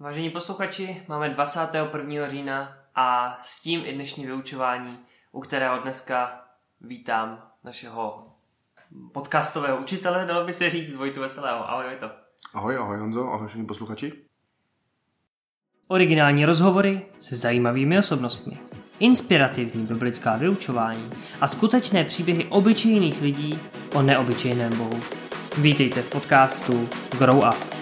Vážení posluchači, máme 21. října a s tím i dnešní vyučování, u kterého dneska vítám našeho podcastového učitele, dalo by se říct, Vojtu Veselého. Ahoj Vojto. Ahoj, ahoj Honzo, ahoj všichni posluchači. Originální rozhovory se zajímavými osobnostmi, inspirativní biblická vyučování a skutečné příběhy obyčejných lidí o neobyčejném Bohu. Vítejte v podcastu Grow Up.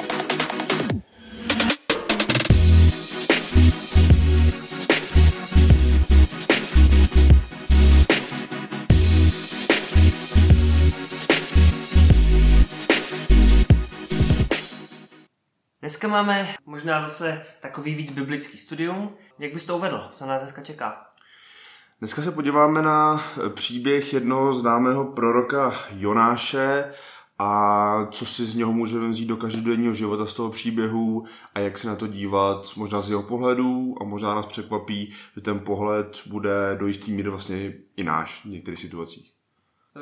Dneska máme možná zase takový víc biblický studium. Jak bys to uvedl? Co nás dneska čeká? Dneska se podíváme na příběh jednoho známého proroka Jonáše a co si z něho můžeme vzít do každodenního života z toho příběhu a jak se na to dívat možná z jeho pohledu a možná nás překvapí, že ten pohled bude do jistý míry vlastně i náš v některých situacích.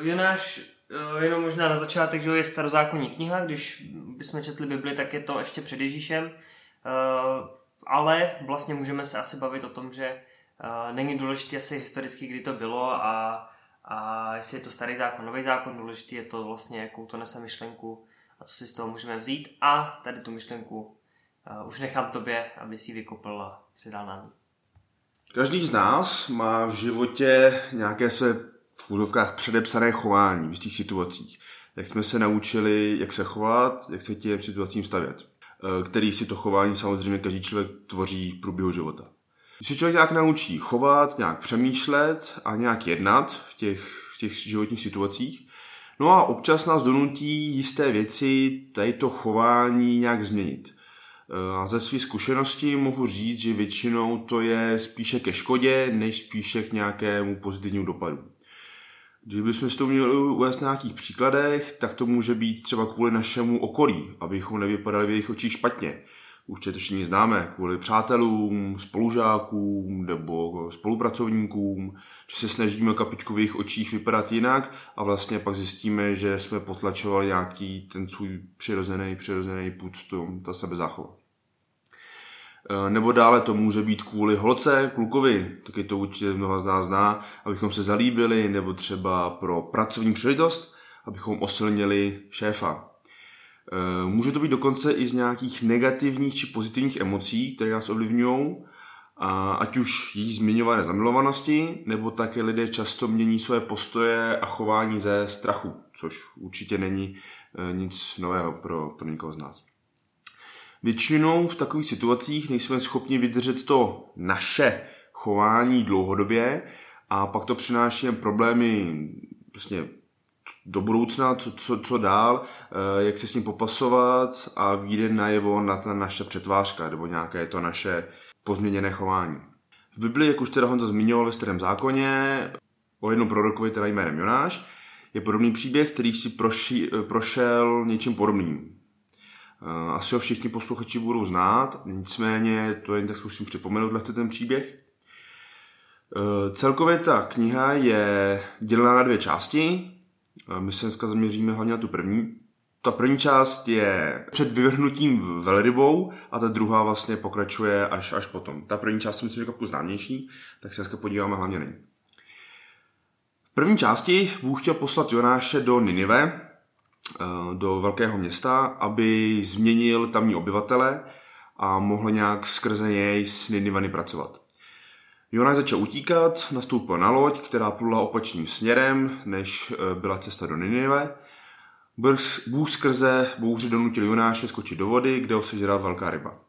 Jonáš jenom možná na začátek, že je starozákonní kniha, když bychom četli Bibli, tak je to ještě před Ježíšem, eh, ale vlastně můžeme se asi bavit o tom, že eh, není důležité asi historicky, kdy to bylo a, a jestli je to starý zákon, nový zákon, důležité je to vlastně, jakou to nese myšlenku a co si z toho můžeme vzít. A tady tu myšlenku už nechám tobě, aby si ji vykopl a předal nám. Každý z nás má v životě nějaké své v úzovkách předepsané chování v jistých situacích. Jak jsme se naučili, jak se chovat, jak se těm situacím stavět. E, který si to chování samozřejmě každý člověk tvoří v průběhu života. Když se člověk nějak naučí chovat, nějak přemýšlet a nějak jednat v těch, v těch životních situacích, no a občas nás donutí jisté věci, tady to chování nějak změnit. E, a ze své zkušenosti mohu říct, že většinou to je spíše ke škodě, než spíše k nějakému pozitivnímu dopadu. Když bychom si to měli uvést na nějakých příkladech, tak to může být třeba kvůli našemu okolí, abychom nevypadali v jejich očích špatně. Už to všichni známe, kvůli přátelům, spolužákům nebo spolupracovníkům, že se snažíme kapičku v jejich očích vypadat jinak a vlastně pak zjistíme, že jsme potlačovali nějaký ten svůj přirozený, přirozený půd, ta sebezáchova. Eh, nebo dále to může být kvůli holce, klukovi, taky to určitě mnoha z nás zná, abychom se zalíbili, nebo třeba pro pracovní příležitost, abychom osilnili šéfa. Eh, může to být dokonce i z nějakých negativních či pozitivních emocí, které nás ovlivňují, ať už jejich zmiňované zamilovanosti, nebo také lidé často mění své postoje a chování ze strachu, což určitě není eh, nic nového pro, pro nikoho z nás. Většinou v takových situacích nejsme schopni vydržet to naše chování dlouhodobě a pak to přináší problémy prostě do budoucna, co, co, co dál, eh, jak se s ním popasovat a vyjde najevo na ta naše přetvářka nebo nějaké to naše pozměněné chování. V Biblii, jak už teda Honza zmiňoval ve starém zákoně, o jednom prorokovi, teda jménem Jonáš, je podobný příběh, který si proši, prošel něčím podobným. Eh, asi ho všichni posluchači budou znát, nicméně to jen tak zkusím připomenout ten příběh. Eh, celkově ta kniha je dělená na dvě části. Eh, my se dneska zaměříme hlavně na tu první. Ta první část je před vyvrhnutím velrybou a ta druhá vlastně pokračuje až, až potom. Ta první část je myslím, že známější, tak se dneska podíváme hlavně na ní. V první části Bůh chtěl poslat Jonáše do Ninive, do velkého města, aby změnil tamní obyvatele a mohl nějak skrze něj s Ninivany pracovat. Jonáš začal utíkat, nastoupil na loď, která plula opačným směrem, než eh, byla cesta do Ninive. Bůh skrze bouři donutil Jonáše skočit do vody, kde ho sežrala velká ryba.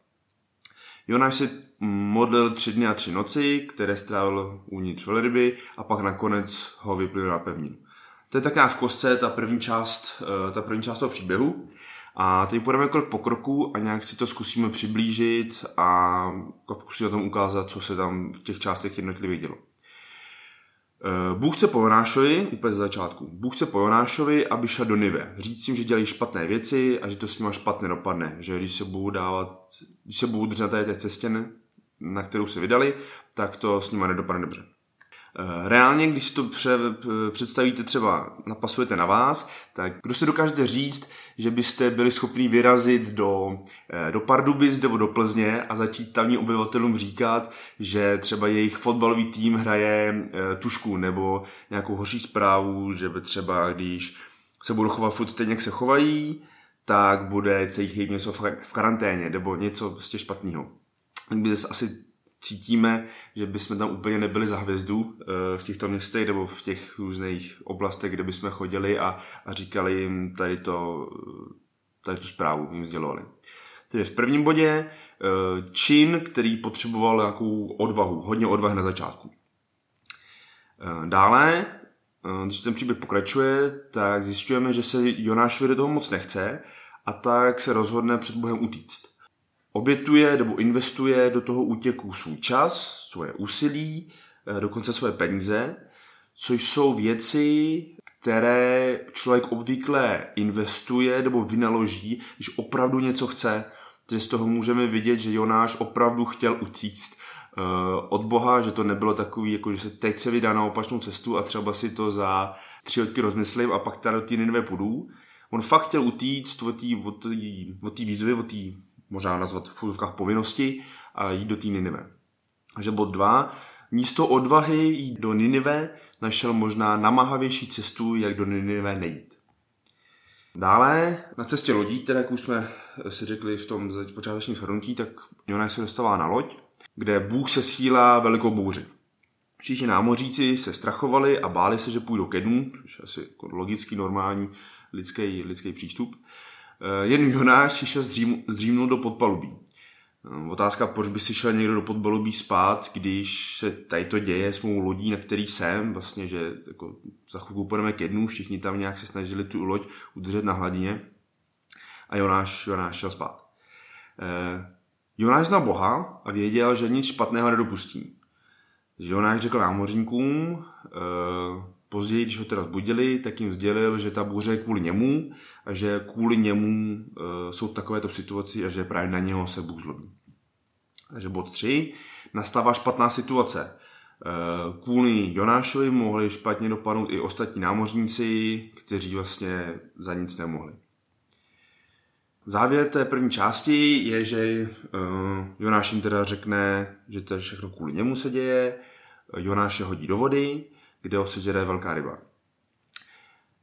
Jonáš si modlil tři dny a tři noci, které strávil uvnitř velryby a pak nakonec ho vyplnil na pevninu. To je tak v kostce ta první část, eh, ta první část toho příběhu. A teď půjdeme krok po kroku a nějak si to zkusíme přiblížit a pokusíme tom ukázat, co se tam v těch částech jednotlivě dělo. Eh, Bůh chce po Jonášovi, úplně z začátku, Bůh chce po Jonášovi, aby šel do Nive. Říct jim, že dělají špatné věci a že to s nimi špatně dopadne. Že když se budou dávat, když se budou držet na té cestě, na kterou se vydali, tak to s nimi nedopadne dobře. Eh, reálně, když si to pře- představíte třeba, napasujete na vás, tak kdo se dokážete říct, že byste byli schopni vyrazit do, eh, do Pardubic nebo do Plzně a začít tamní obyvatelům říkat, že třeba jejich fotbalový tým hraje eh, tušku nebo nějakou horší zprávu, že by třeba když se budou chovat furt stejně, jak se chovají, tak bude celý jejich něco v karanténě nebo něco prostě špatného. Tak by asi cítíme, že bychom tam úplně nebyli za hvězdu eh, v těchto městech nebo v těch různých oblastech, kde bychom chodili a, a říkali jim tady, to, tady tu zprávu, jim sdělovali. Tedy v prvním bodě eh, čin, který potřeboval nějakou odvahu, hodně odvahy na začátku. Eh, dále, když ten příběh pokračuje, tak zjišťujeme, že se Jonášovi do toho moc nechce a tak se rozhodne před Bohem utíct obětuje nebo investuje do toho útěku svůj čas, svoje úsilí, eh, dokonce svoje peníze, což jsou věci, které člověk obvykle investuje nebo vynaloží, když opravdu něco chce. Takže z toho můžeme vidět, že Jonáš opravdu chtěl utíct uh, od Boha, že to nebylo takový, jako že se teď se vydá na opačnou cestu a třeba si to za tři roky rozmyslím a pak tady do té půjdu. On fakt chtěl utíct od té výzvy, od té možná nazvat v fuzovkách povinnosti a jít do té Ninive. Takže bod dva, místo odvahy jít do Ninive našel možná namahavější cestu, jak do Ninive nejít. Dále na cestě lodí, které jak už jsme si řekli v tom počátečním shrnutí, tak Jonáš se dostává na loď, kde Bůh se sílá velikou bouři. Všichni námoříci se strachovali a báli se, že půjdou ke dnu, což je asi jako logický, normální lidský, lidský přístup. Eh, jen Jonáš šel zdřímnout do podpalubí. Eh, otázka, proč by si šel někdo do podpalubí spát, když se tady to děje s mou lodí, na který jsem, vlastně, že jako, za chvilku půjdeme ke dnu, všichni tam nějak se snažili tu loď udržet na hladině a Jonáš, Jonáš šel spát. Eh, Jonáš znal Boha a věděl, že nic špatného nedopustí. Jonáš řekl námořníkům, eh, Později, když ho teda zbudili, tak jim sdělil, že ta bouře je kvůli němu a že kvůli němu uh, jsou v takovéto situaci a že právě na něho se Bůh zlobí. Takže bod 3. Nastává špatná situace. Uh, kvůli Jonášovi mohli špatně dopadnout i ostatní námořníci, kteří vlastně za nic nemohli. Závěr té první části je, že uh, Jonáš jim teda řekne, že to všechno kvůli němu se děje, Jonáše hodí do vody, kde ho sežere velká ryba.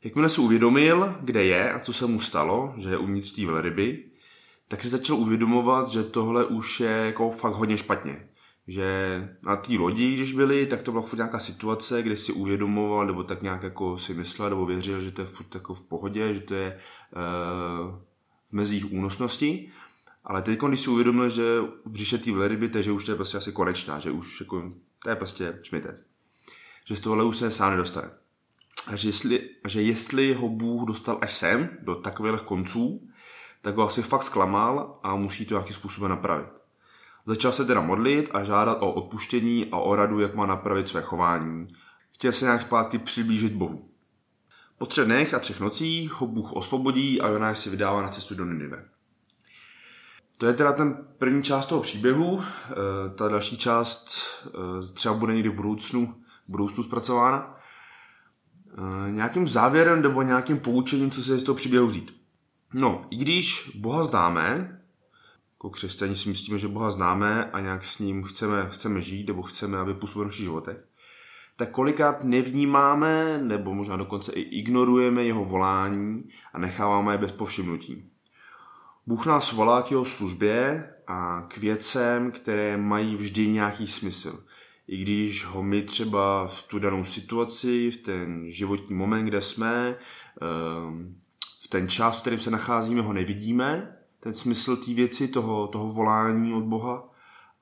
Jakmile si uvědomil, kde je a co se mu stalo, že je uvnitř té velryby, tak si začal uvědomovat, že tohle už je jako fakt hodně špatně. Že na té lodi, když byli, tak to byla furt nějaká situace, kde si uvědomoval, nebo tak nějak jako si myslel, nebo věřil, že to je furt jako v pohodě, že to je uh, v mezích únosnosti. Ale teď, když si uvědomil, že břiše té velryby, takže už to je prostě asi konečná, že už jako, to je prostě šmitec že z tohohle už se sám nedostane. A že jestli, že jestli ho Bůh dostal až sem, do takových konců, tak ho asi fakt zklamal a musí to nějakým způsobem napravit. Začal se teda modlit a žádat o odpuštění a o radu, jak má napravit své chování. Chtěl se nějak zpátky přiblížit Bohu. Po třech dnech a třech nocích ho Bůh osvobodí a Jonáš si vydává na cestu do Ninive. To je teda ten první část toho příběhu. E, ta další část e, třeba bude někdy v budoucnu budoucnu zpracována. E, nějakým závěrem nebo nějakým poučením, co se z toho příběhu vzít. No, i když Boha známe, jako křesťani si myslíme, že Boha známe a nějak s ním chceme, chceme žít nebo chceme, aby působil v našich životech, tak kolikrát nevnímáme nebo možná dokonce i ignorujeme jeho volání a necháváme je bez povšimnutí. Bůh nás volá k jeho službě a k věcem, které mají vždy nějaký smysl i když ho my třeba v tu danou situaci, v ten životní moment, kde jsme, ehm, v ten čas, v kterém se nacházíme, ho nevidíme, ten smysl té věci, toho, toho volání od Boha,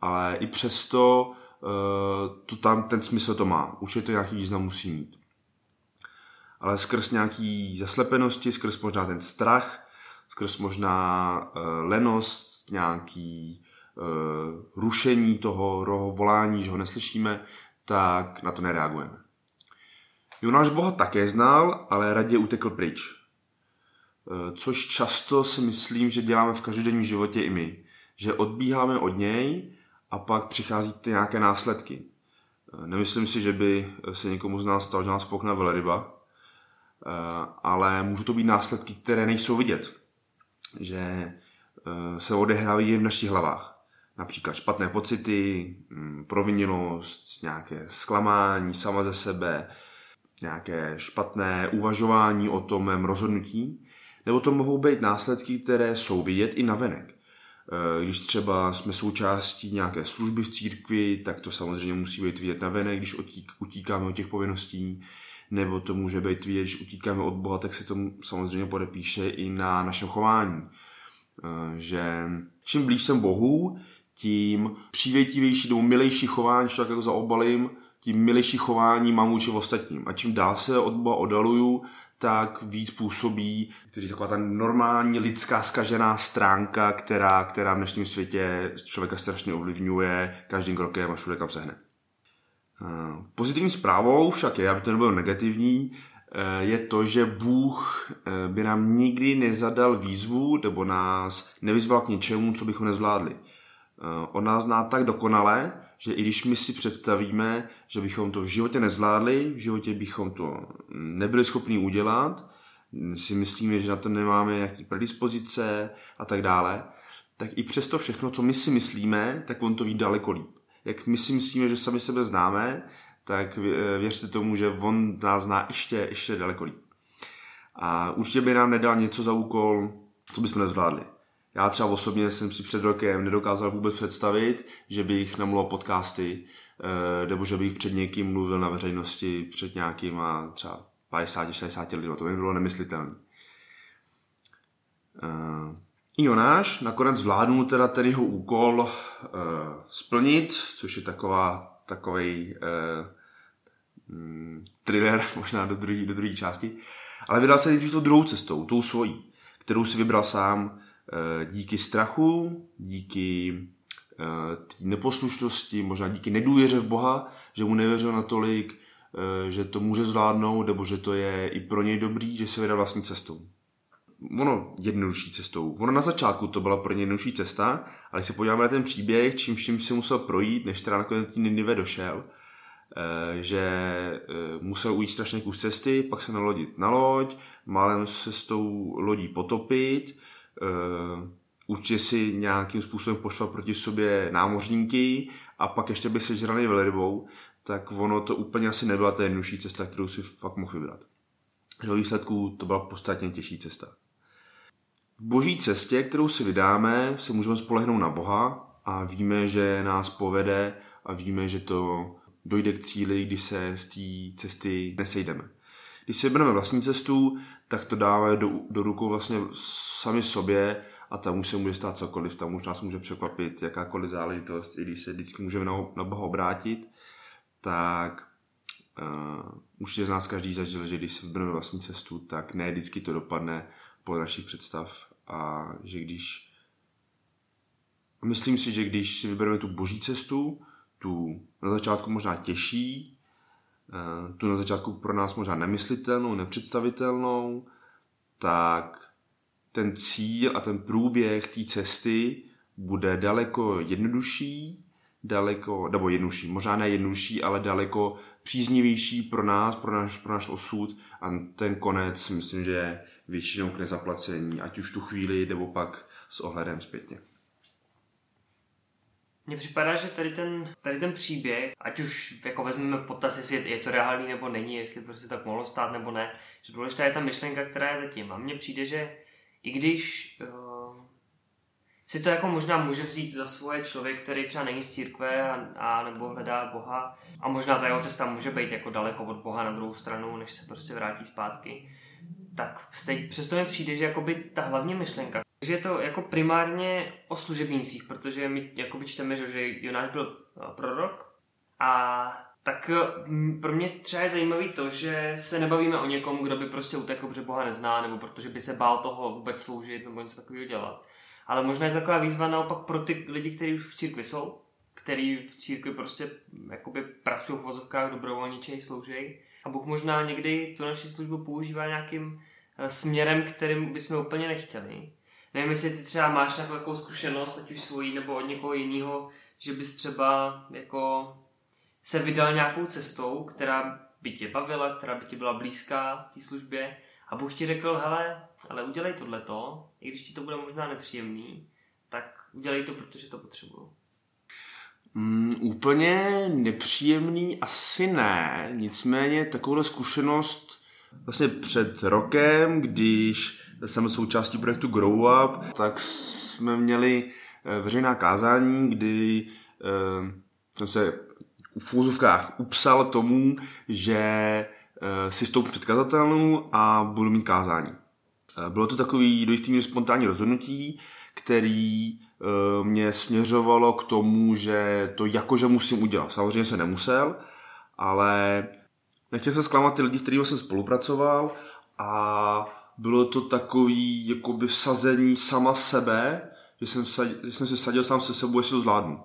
ale i přesto eh, to tam ten smysl to má. Už je to nějaký význam musí mít. Ale skrz nějaký zaslepenosti, skrz možná ten strach, skrz možná eh, lenost, nějaký rušení toho, toho volání, že ho neslyšíme, tak na to nereagujeme. Jonáš Boha také znal, ale raději utekl pryč. Eh, což často si myslím, že děláme v každodenním životě i my. Že odbíháme od něj a pak přichází ty nějaké následky. Nemyslím si, že by se někomu z nás stala, že nás pokne velryba, ale můžou to být následky, které nejsou vidět. Že se odehrávají v našich hlavách. Například špatné pocity, mm, proviněnost, nějaké zklamání sama ze sebe, nějaké špatné uvažování o tom mém rozhodnutí, nebo to mohou být následky, které jsou vidět i navenek. Eh, když třeba jsme součástí nějaké služby v církvi, tak to samozřejmě musí být vidět navenek, když utíkáme od těch povinností, nebo to může být vidět, když utíkáme od Boha, tak se to samozřejmě podepíše i na našem chování. Eh, že čím blíž jsem Bohu, tím přívětivější nebo milejší chování, když tak jako zaobalím, tím milejší chování mám vůči ostatním. A čím dál se od Boha odaluju, tak víc působí který taková ta normální lidská skažená stránka, která, která v dnešním světě člověka strašně ovlivňuje každým krokem a všude kam se hne. Eh, pozitivní zprávou však je, aby to nebylo negativní, eh, je to, že Bůh eh, by nám nikdy nezadal výzvu nebo nás nevyzval k něčemu, co bychom nezvládli. On nás zná tak dokonale, že i když my si představíme, že bychom to v životě nezvládli, v životě bychom to nebyli schopni udělat, si myslíme, že na to nemáme nějaký predispozice a tak dále, tak i přesto všechno, co my si myslíme, tak on to ví daleko líp. Jak my si myslíme, že sami sebe známe, tak věřte tomu, že on nás zná ještě, ještě daleko líp. A určitě by nám nedal něco za úkol, co bychom nezvládli. Já třeba osobně jsem si před rokem nedokázal vůbec představit, že bych namluvil podcasty, eh, nebo že bych před někým mluvil na veřejnosti, před nějakýma třeba 50-60 lidmi. To by bylo nemyslitelné. Eh, I Jonáš nakonec zvládnul teda ten jeho úkol eh, splnit, což je taková, takový mm, thriller možná do druhé do druhé části, ale vydal se nejdřív tou druhou cestou, tou svojí, kterou si vybral sám, Eh, díky strachu, díky eh, té neposlušnosti, možná díky nedůvěře v Boha, že mu nevěřil natolik, eh, že to může zvládnout, nebo že to je i pro něj dobrý, že se vydal vlastní cestou. Ono jednodušší cestou. Ono na začátku to byla pro něj jednodušší cesta, ale když se podíváme na ten příběh, čím vším si musel projít, než teda nakonec tý Ninive došel, že musel ujít strašně kus cesty, pak se nalodit na loď, málem se s tou lodí potopit, určitě si nějakým způsobem poštval proti sobě námořníky a pak ještě by se žrali velrybou, tak ono to úplně asi nebyla ta jednodušší cesta, kterou si fakt mohl vybrat. Do výsledku to byla podstatně těžší cesta. V boží cestě, kterou si vydáme, se můžeme spolehnout na Boha a víme, že nás povede a víme, že to dojde k cíli, kdy se z té cesty nesejdeme. Když si vybereme vlastní cestu, tak to dáme do, do rukou vlastně sami sobě a tam už se může stát cokoliv, tam už nás může překvapit jakákoliv záležitost, i když se vždycky můžeme na, na Boha obrátit, tak uh, určitě z nás každý zažil, že když si vybereme vlastní cestu, tak ne vždycky to dopadne po našich představ. A že když myslím si, že když si vybereme tu boží cestu, tu na začátku možná těžší, tu na začátku pro nás možná nemyslitelnou, nepředstavitelnou, tak ten cíl a ten průběh té cesty bude daleko jednodušší, daleko, nebo jednodušší, možná ne jednodušší, ale daleko příznivější pro nás, pro náš, pro náš osud a ten konec myslím, že je většinou k nezaplacení, ať už tu chvíli, nebo pak s ohledem zpětně. Mně připadá, že tady ten, tady ten příběh, ať už jako vezmeme potaz, jestli je, je to reálný nebo není, jestli prostě tak mohlo stát nebo ne, že důležitá je ta myšlenka, která je zatím. A mně přijde, že i když uh, si to jako možná může vzít za svoje člověk, který třeba není z církve a, a nebo hledá Boha a možná ta jeho cesta může být jako daleko od Boha na druhou stranu, než se prostě vrátí zpátky, tak přesto mi přijde, že jakoby ta hlavní myšlenka, že je to jako primárně o služebnících, protože my jakoby čteme, že Jonáš byl eh, prorok a tak eh, pro mě třeba je zajímavý to, že se nebavíme o někom, kdo by prostě utekl, protože Boha nezná, nebo protože by se bál toho vůbec sloužit, nebo něco takového dělat. Ale možná je to taková výzva naopak pro ty lidi, kteří už v církvi jsou, kteří v církvi prostě jakoby pracují v vozovkách, dobrovolničej, slouží. A Bůh možná někdy tu naši službu používá nějakým eh, směrem, kterým bychom úplně nechtěli. Nevím, jestli ty třeba máš nějakou zkušenost, ať už svojí nebo od někoho jiného, že bys třeba jako se vydal nějakou cestou, která by tě bavila, která by ti byla blízká v té službě a Bůh ti řekl, hele, ale udělej tohleto, i když ti to bude možná nepříjemný, tak udělej to, protože to potřebuju. Mm, úplně nepříjemný asi ne, nicméně takovou zkušenost vlastně před rokem, když jsem součástí projektu Grow Up, tak jsme měli eh, veřejná kázání, kdy uh, jsem se v fůzovkách upsal tomu, že uh, si stoupnu před a budu mít kázání. Bylo to takový do spontánní rozhodnutí, který mě směřovalo k tomu, že to jakože musím udělat. Samozřejmě se nemusel, ale nechtěl jsem zklamat ty lidi, s kterými jsem spolupracoval a bylo to takový jakoby vsazení sama sebe, že jsem, že jsem se sadil sám se sebou, jestli to zvládnu.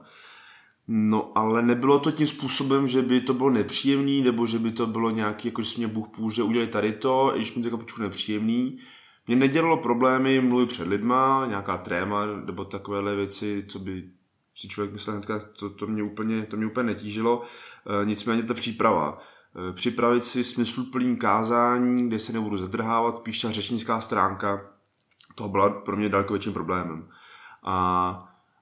No, ale nebylo to tím způsobem, že by to bylo nepříjemný, nebo že by to bylo nějaký, jako že si mě Bůh půjde, udělej tady to, i když mi to jako nepříjemný. Mě nedělalo problémy mluvit před lidma, nějaká tréma, nebo takovéhle věci, co by si člověk myslel hnedka, to, to, mě úplně, to mě úplně netížilo. E, nicméně ta příprava. Eh, připravit si smysluplný kázání, kde se nebudu zadrhávat, píš ta řečnická stránka, to byla pro mě daleko větším problémem. A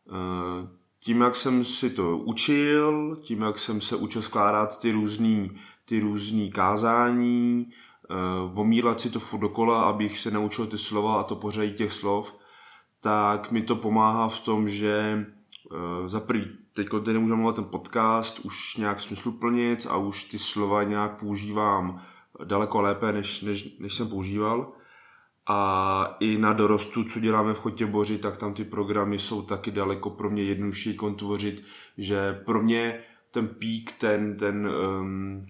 eh, tím, jak jsem si to učil, tím, jak jsem se učil skládat ty různý, ty různý kázání, eh, omílat si to furt dokola, abych se naučil ty slova a to pořadí těch slov, tak mi to pomáhá v tom, že za prvý teď tady můžeme mluvit ten podcast už nějak smysluplnit a už ty slova nějak používám daleko lépe, než, než, než jsem používal. A i na dorostu, co děláme v Chotě Boři, tak tam ty programy jsou taky daleko pro mě jednodušší kontvořit, že pro mě ten pík, ten, ten, um,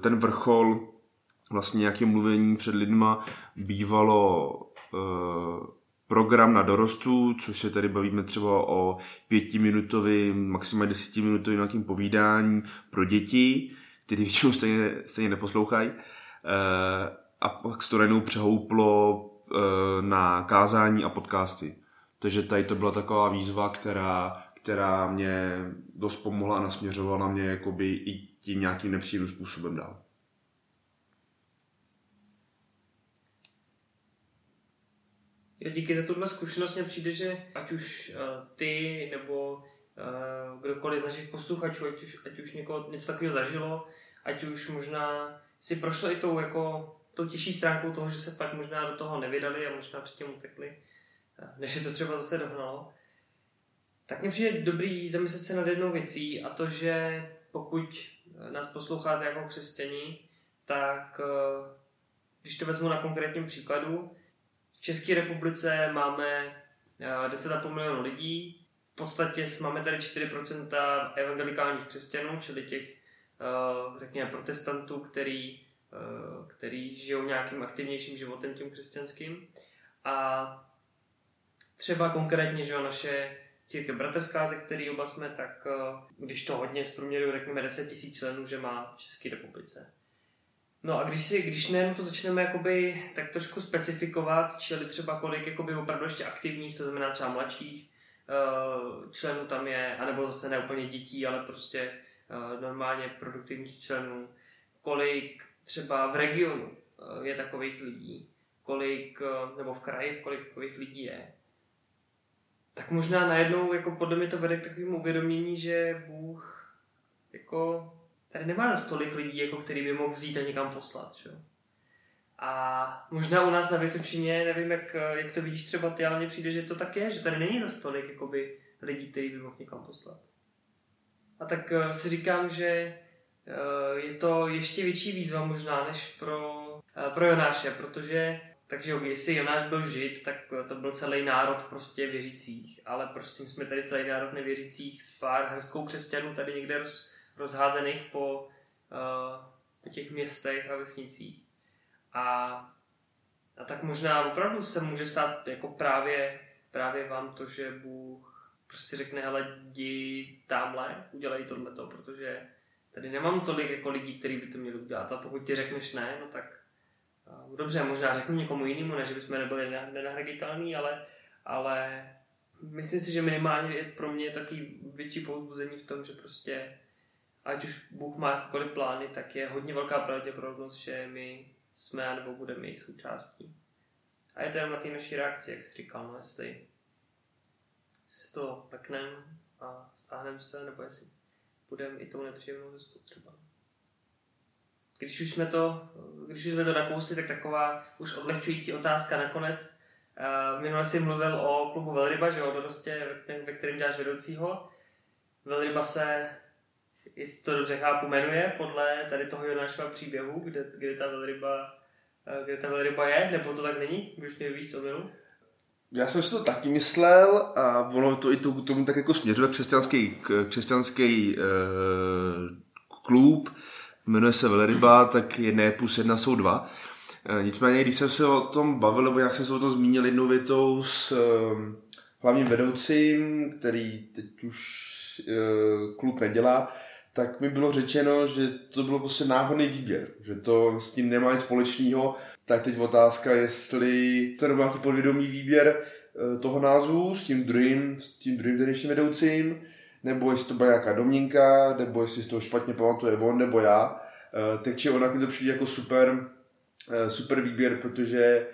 ten vrchol vlastně nějakým mluvení před lidma bývalo uh, program na dorostu, což se tady bavíme třeba o pětiminutovým, maximálně desetiminutovým nějakým povídání pro děti, který většinou stejně, stejně neposlouchají. Eh, a pak se to najednou přehouplo eh, na kázání a podcasty. Takže tady to byla taková výzva, která, která mě dost pomohla a nasměřovala mě jakoby i tím nějakým nepříjemným způsobem dál. Díky za tuhle zkušenost mě přijde, že ať už uh, ty nebo uh, kdokoliv z našich posluchačů, ať už, ať už někoho něco takového zažilo, ať už možná si prošlo i tou, jako, tou těžší stránkou toho, že se pak možná do toho nevydali a možná předtím utekli, uh, než je to třeba zase dohnalo, tak mně přijde dobrý zamyslet se nad jednou věcí a to, že pokud nás posloucháte jako křesťani, tak když to vezmu na konkrétním příkladu, v České republice máme 10,5 eh, milionu lidí, v podstatě máme tady 4% evangelikálních křesťanů, čili těch, eh, řekněme, protestantů, který, eh, který žijou nějakým aktivnějším životem tím křesťanským. A třeba konkrétně, že naše církev bratrská, ze který oba jsme, tak když to hodně zprůměru, řekněme 10 000 členů, že má v České republice. No a když, si, když nejenom to začneme jakoby tak trošku specifikovat, čili třeba kolik jakoby opravdu ještě aktivních, to znamená třeba mladších uh, členů tam je, anebo zase ne úplně dětí, ale prostě uh, normálně produktivních členů, kolik třeba v regionu uh, je takových lidí, kolik, nebo v kraji, kolik takových lidí je, tak možná najednou jako podle mě to vede k takovému uvědomění, že Bůh jako tady nemá za tolik lidí, jako který by mohl vzít a někam poslat. Že? A možná u nás na Vysočině, nevím, jak, jak to vidíš třeba ty, ale mně přijde, že to tak je, že tady není za tolik jakoby, lidí, který by mohl někam poslat. A tak uh, si říkám, že uh, je to ještě větší výzva možná než pro, uh, pro Jonáše, protože takže jestli Jonáš byl žid, tak to byl celý národ prostě věřících, ale prostě jsme tady celý národ nevěřících s pár hrstkou křesťanů tady někde roz, rozházených po, uh, po těch městech a vesnicích. A, a tak možná opravdu se může stát jako právě, právě vám to, že Bůh prostě řekne, hele, jdi tamhle, udělej tohleto, protože tady nemám tolik jako lidí, kteří by to měli udělat. A pokud ti řekneš ne, no tak uh, dobře, možná řeknu někomu jinému, ne, že bychom nebyli nenahraditelní, ale, ale myslím si, že minimálně je pro mě takový větší povzbuzení v tom, že prostě ať už Bůh má jakékoliv plány, tak je hodně velká pravděpodobnost, že my jsme nebo budeme jejich součástí. A je to jenom na té naší reakci, jak jsi říkal, no jestli si to peknem a stáhneme se, nebo jestli budeme i tou nepříjemnou cestou třeba. Když už jsme to, když už jsme to nakousli, tak taková už odlehčující otázka nakonec. Uh, minule jsi mluvil o klubu Velryba, že o dorostě, ve, ve kterém děláš vedoucího. Velryba se, jestli to dobře chápu, jmenuje podle tady toho našeho příběhu, kde, kde ta velryba eh, kde ta velryba je, nebo to tak není, když mi víš, co milu? Já jsem si to taky myslel a ono to i to, tomu tak jako směřuje křesťanský, křesťanský uh, klub, jmenuje se Velryba, tak jedné plus jedna jsou dva. Uh, nicméně, když jsem se o tom bavil, nebo jak jsem se o tom zmínil jednou větou s uh, hlavním vedoucím, který teď už klub nedělá, tak mi bylo řečeno, že to bylo prostě náhodný výběr, že to s tím nemá nic společného. Tak teď otázka, jestli to nebo nějaký podvědomý výběr eh, toho názvu s tím druhým, s tím druhým tehdejším vedoucím, nebo jestli to byla nějaká domněnka, nebo jestli toho špatně pamatuje on nebo já. Eh, takže ona mi to přijde jako super, eh, super výběr, protože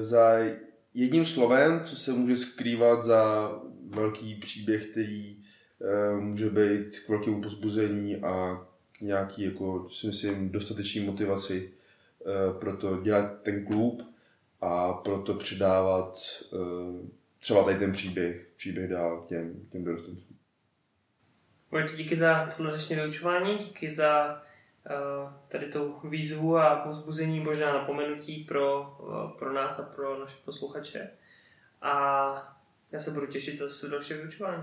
za jedním slovem, co se může skrývat za velký příběh, který může být k velkému pozbuzení a k nějaký, jako, si myslím, dostatečný motivaci eh, pro to dělat ten klub a proto předávat eh, třeba tady ten příběh, příběh dál těm, těm dorostencům. Vojtu, díky za tohle dnešní vyučování, díky za tady tu výzvu a pozbuzení, možná napomenutí pro, pro nás a pro naše posluchače. A já se budu těšit zase další vyučování.